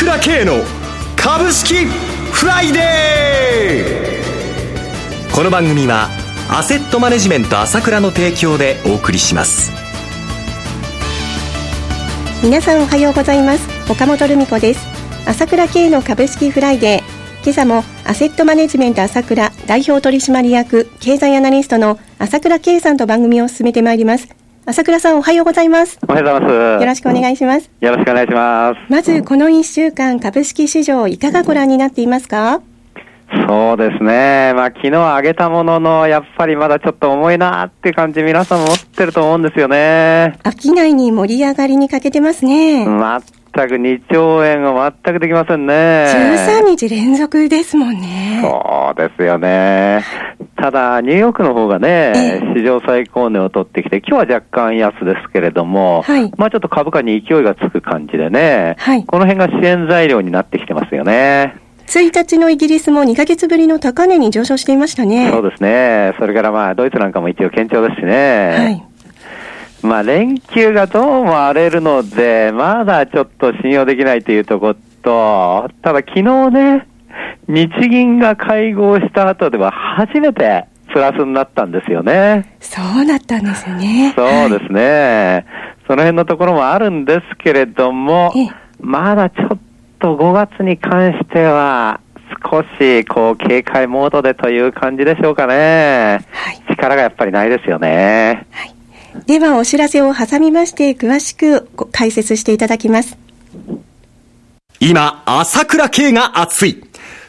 倉慶の株式フライデー。この番組はアセットマネジメント朝倉の提供でお送りします。皆さんおはようございます。岡本留美子です。朝倉慶の株式フライデー。今朝もアセットマネジメント朝倉代表取締役経済アナリストの朝倉慶さんと番組を進めてまいります。朝倉さんおはようございます。おはようございます。よろしくお願いします。よろしくお願いします。まず、この1週間、株式市場、いかがご覧になっていますか？そうですね。まあ、昨日上げたものの、やっぱりまだちょっと重いなって感じ、皆さん持ってると思うんですよね。商いに盛り上がりに欠けてますね。全く2兆円は全くできませんね。13日連続ですもんね。そうですよね。ただ、ニューヨークの方がね、史上最高値を取ってきて、今日は若干安ですけれども、はい、まあちょっと株価に勢いがつく感じでね、はい、この辺が支援材料になってきてますよね。1日のイギリスも2ヶ月ぶりの高値に上昇していましたね。そうですね。それからまあ、ドイツなんかも一応堅調ですしね。はい。まあ、連休がどうも荒れるので、まだちょっと信用できないというところと、ただ昨日ね、日銀が会合した後では初めてプラスになったんですよね。そうだったんですよね。そうですね。はい、その辺のところもあるんですけれども、まだちょっと5月に関しては、少しこう警戒モードでという感じでしょうかね。はい、力がやっぱりないですよね。はいではお知らせを挟みまして詳しく解説していただきます。今、朝倉慶が熱い。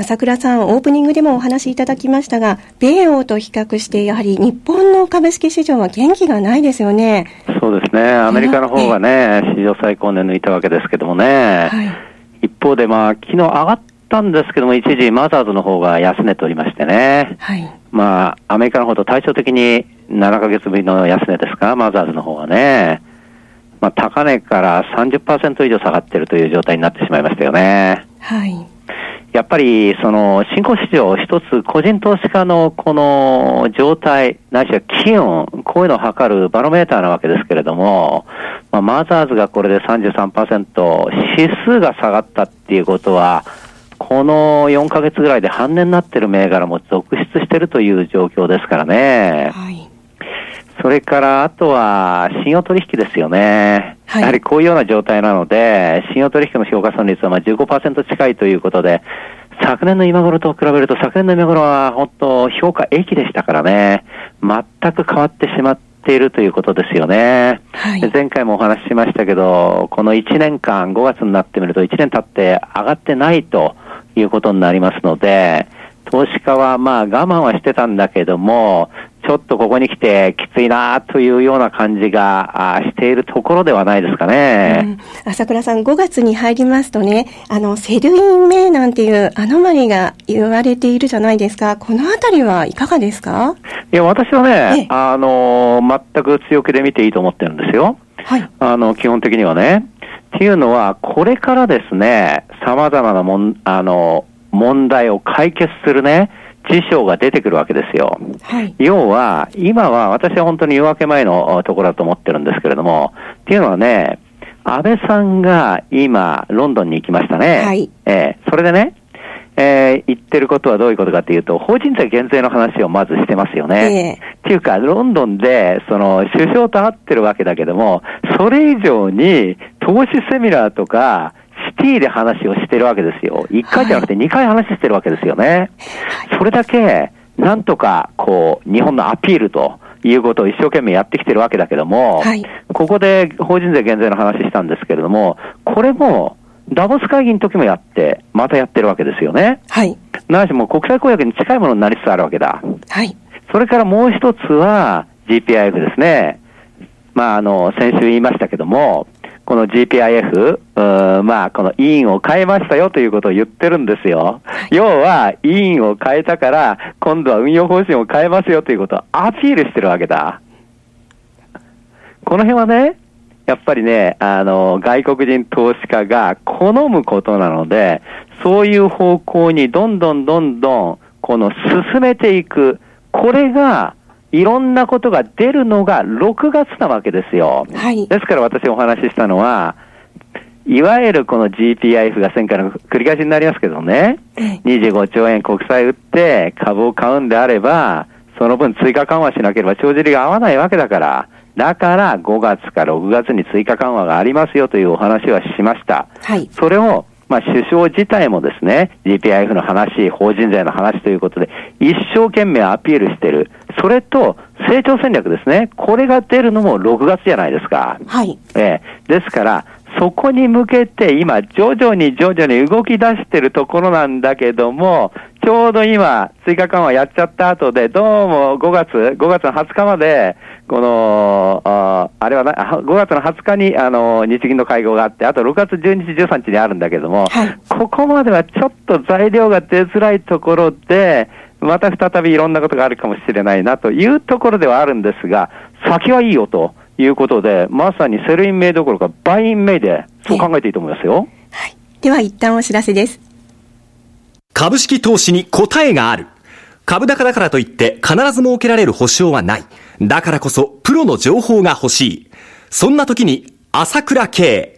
朝倉さん、オープニングでもお話しいただきましたが、米欧と比較して、やはり日本の株式市場は元気がないですよね。そうですね。アメリカの方がね、史上最高値抜いたわけですけどもね。はい、一方で、まあ、昨日上がったんですけども、一時マザーズの方が安値取りましてね。はい。まあ、アメリカの方と対照的に7ヶ月ぶりの安値ですか、マザーズの方はね。まあ、高値から30%以上下がっているという状態になってしまいましたよね。はい。やっぱり、その、新興市場一つ、個人投資家のこの状態、ないしは気温、こういうのを測るバロメーターなわけですけれども、まあ、マザーズがこれで33%、指数が下がったっていうことは、この4ヶ月ぐらいで半値になってる銘柄も続出してるという状況ですからね。はい。それから、あとは、信用取引ですよね。はい、やはりこういうような状態なので、信用取引の評価損率はまあ15%近いということで、昨年の今頃と比べると、昨年の今頃は本当、評価益でしたからね、全く変わってしまっているということですよね。はい、前回もお話ししましたけど、この1年間、5月になってみると、1年経って上がってないということになりますので、投資家はまあ我慢はしてたんだけども、ちょっとここに来てきついなというような感じがしているところではないですかね。うん、朝倉さん、5月に入りますとね、あの、 Sell in May なんていうアノマリが言われているじゃないですか。このあたりはいかがですか？いや、私はね、あの、全く強気で見ていいと思ってるんですよ。はい。あの、基本的にはね。っていうのは、これからですね、様々なもん、あの、問題を解決するね、事象が出てくるわけですよ。はい、要は、今は私は本当に夜明け前のところだと思ってるんですけれども、っていうのはね、安倍さんが今、ロンドンに行きましたね。はい、えー、それでね、えー、言ってることはどういうことかというと、法人税減税の話をまずしてますよね。えー、っていうか、ロンドンで、その、首相と会ってるわけだけども、それ以上に、投資セミナーとか、シティで話をしてるわけですよ。1回じゃなくて2回話してるわけですよね。それだけ、なんとか、こう、日本のアピールということを一生懸命やってきてるわけだけども、はい、ここで法人税減税の話したんですけれども、これも、ダボス会議の時もやって、またやってるわけですよね。はい。なしもう国際公約に近いものになりつつあるわけだ。はい。それからもう一つは GPIF ですね。まあ、あの、先週言いましたけども、この GPIF、まあ、この委員を変えましたよということを言ってるんですよ。要は、委員を変えたから、今度は運用方針を変えますよということをアピールしてるわけだ。この辺はね、やっぱりね、あの、外国人投資家が好むことなので、そういう方向にどんどんどんどん、この進めていく。これが、いろんなことが出るのが6月なわけですよ。はい。ですから私お話ししたのは、いわゆるこの GPIF が前回の繰り返しになりますけどね、25兆円国債売って株を買うんであれば、その分追加緩和しなければ帳尻が合わないわけだから、だから5月か6月に追加緩和がありますよというお話はしました。はい。それをまあ、首相自体もですね、GPIF の話、法人税の話ということで、一生懸命アピールしてる。それと、成長戦略ですね。これが出るのも6月じゃないですか。はい。ええですから、そこに向けて今、徐々に徐々に動き出してるところなんだけども、ちょうど今、追加緩和やっちゃった後で、どうも5月、5月の20日まで、この、ああれはな、5月の20日に、あの、日銀の会合があって、あと6月12日、13日にあるんだけども、はい、ここまではちょっと材料が出づらいところで、また再びいろんなことがあるかもしれないなというところではあるんですが、先はいいよということで、まさに Sell in May どころか Buy in Mayで、そう考えていいと思いますよ。はい。では一旦お知らせです。株式投資に答えがある。株高だからといって必ず儲けられる保証はない。だからこそプロの情報が欲しい。そんな時に朝倉慶。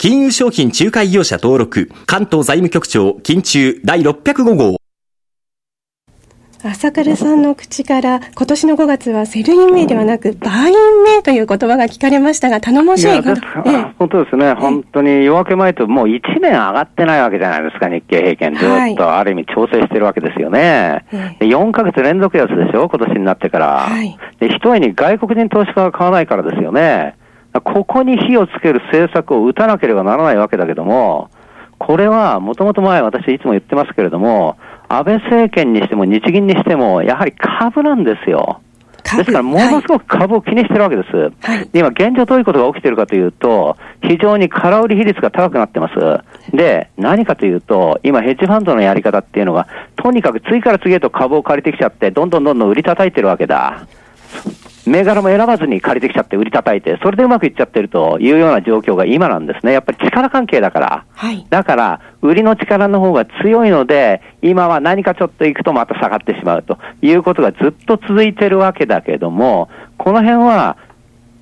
金融商品仲介業者登録、関東財務局長、金中第605号。朝倉さんの口から今年の5月は Sell in May ではなく Buy in May という言葉が聞かれましたが頼もしいこと、ええ、本当ですね、本当に夜明け前ともう1年上がってないわけじゃないですか、日経平均、ずっとある意味調整してるわけですよね、はい、4ヶ月連続安でしょ、今年になってから、はい、でひとえに外国人投資家が買わないからですよね、ここに火をつける政策を打たなければならないわけだけども、これはもともと前、私いつも言ってますけれども、安倍政権にしても日銀にしても、やはり株なんですよ。ですから、ものすごく株を気にしてるわけです。はい、今、現状どういうことが起きてるかというと、非常に空売り比率が高くなってます。で、何かというと、今、ヘッジファンドのやり方っていうのが、とにかく次から次へと株を借りてきちゃって、どんどんどんどん売り叩いてるわけだ。銘柄も選ばずに借りてきちゃって売り叩いて、それでうまくいっちゃってるというような状況が今なんですね。やっぱり力関係だから。はい。だから、売りの力の方が強いので、今は何かちょっと行くとまた下がってしまうということがずっと続いてるわけだけども、この辺は、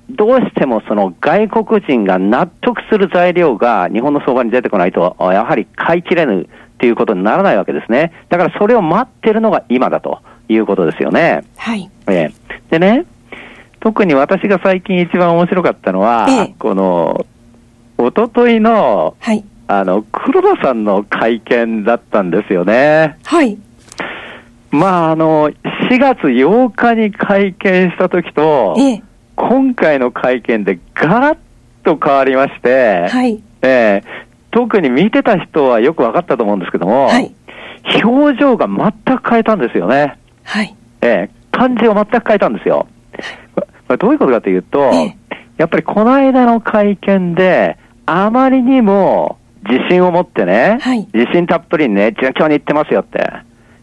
どうしてもその外国人が納得する材料が日本の相場に出てこないと、やはり買い切れぬっていうことにならないわけですね。だからそれを待ってるのが今だということですよね。はい。えー、でね、特に私が最近一番面白かったのは、ええ、この、おとといの、はい、あの、黒田さんの会見だったんですよね。はい。まあ、あの、4月8日に会見した時と、え、今回の会見でガラッと変わりまして、はい。えー、特に見てた人はよく分かったと思うんですけども、はい、表情が全く変えたんですよね。はい。えー、感じを全く変えたんですよ。どういうことかというと、やっぱりこの間の会見で、あまりにも自信を持ってね、はい、自信たっぷりにね、順調に言ってますよって、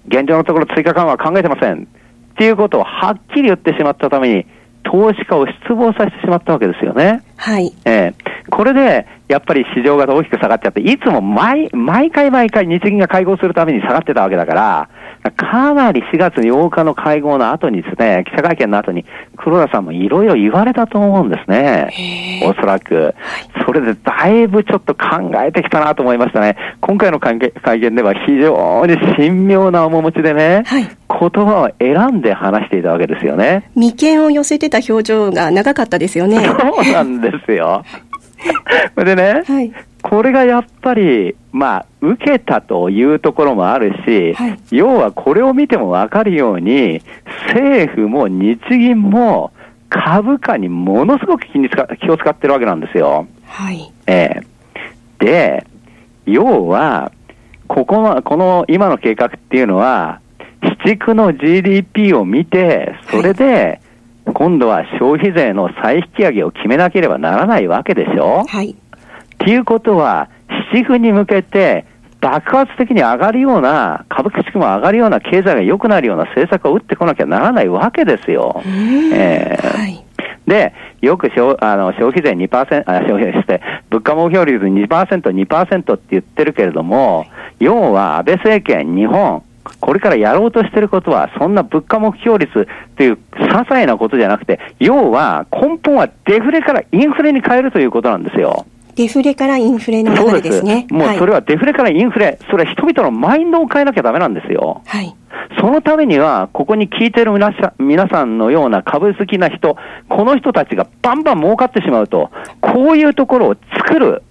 現状のところ追加緩和は考えてませんっていうことをはっきり言ってしまったために、投資家を失望させてしまったわけですよね。はい。ええこれで、やっぱり市場が大きく下がっちゃって、いつも毎毎回毎回日銀が会合するために下がってたわけだから、かなり4月8日の会合の後にですね、記者会見の後に、黒田さんもいろいろ言われたと思うんですね。おそらく。それでだいぶちょっと考えてきたなと思いましたね。今回の会見では非常に神妙な面持ちでね、はい、言葉を選んで話していたわけですよね。眉間を寄せてた表情が長かったですよね。そうなんですよ。でね、はい、これがやっぱり、まあ、受けたというところもあるし、はい、要はこれを見てもわかるように、政府も日銀も株価にものすごく気に気を使ってるわけなんですよ。はい。えー、で、要は、ここは、この今の計画っていうのは、市区の GDP を見て、それで、今度は消費税の再引き上げを決めなければならないわけでしょ？はい。っていうことは、七分に向けて、爆発的に上がるような、株式も上がるような、経済が良くなるような政策を打ってこなきゃならないわけですよ。えー、はい、で、よく消あの消費税2%、あ消費して、物価目標率2%、2%って言ってるけれども、要は安倍政権、日本、これからやろうとしてることは、そんな物価目標率っていう些細なことじゃなくて、要は根本はデフレからインフレに変えるということなんですよ。デフレからインフレの流れですね。もうそれはデフレからインフレ、はい、それは人々のマインドを変えなきゃダメなんですよ。はい。そのためには、ここに聞いてる皆さ皆さんのような株好きな人、この人たちがバンバン儲かってしまうと、こういうところを作る、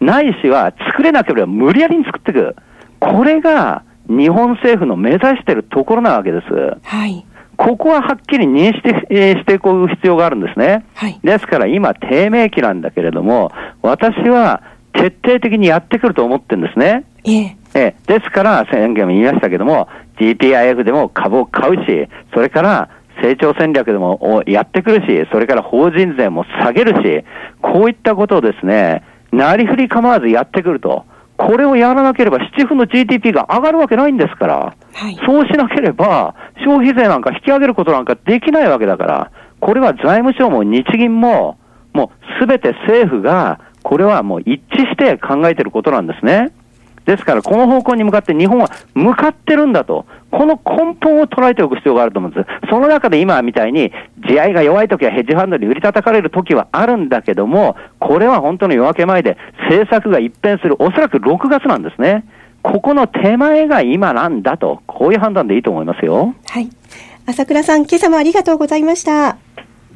ないしは作れなければ無理やりに作っていく。これが日本政府の目指しているところなわけです。はい。ここははっきり認識していく必要があるんですね。はい、ですから今、低迷期なんだけれども、私は徹底的にやってくると思ってるんですね。えええですから、宣言も言いましたけども、GPIF でも株を買うし、それから成長戦略でもやってくるし、それから法人税も下げるし、こういったことをですね、なりふり構わずやってくると。これをやらなければ七分の GDP が上がるわけないんですから、はい、そうしなければ消費税なんか引き上げることなんかできないわけだから、これは財務省も日銀も、もうすべて政府が、これはもう一致して考えていることなんですね。ですから、この方向に向かって日本は向かってるんだと。この根本を捉えておく必要があると思うんです。その中で今みたいに、地合いが弱い時はヘッジファンドに売り叩かれる時はあるんだけども、これは本当の夜明け前で政策が一変する、おそらく6月なんですね。ここの手前が今なんだと、こういう判断でいいと思いますよ。はい。朝倉さん、今朝もありがとうございました。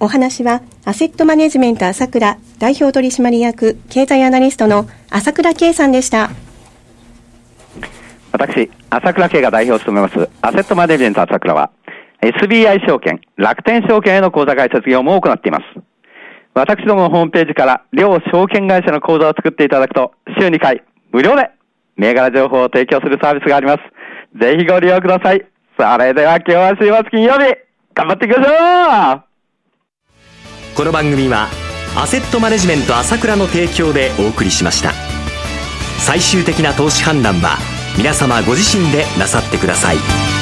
お話は、アセットマネジメント朝倉代表取締役経済アナリストの朝倉圭さんでした。私、朝倉慶が代表を務めます、アセットマネジメント朝倉は、SBI 証券、楽天証券への口座開設業務を行っています。私どものホームページから両証券会社の口座を作っていただくと、週2回、無料で銘柄情報を提供するサービスがあります。ぜひご利用ください。それでは今日は週末金曜日、頑張っていきましょうこの番組は、アセットマネジメント朝倉の提供でお送りしました。最終的な投資判断は、皆様ご自身でなさってください。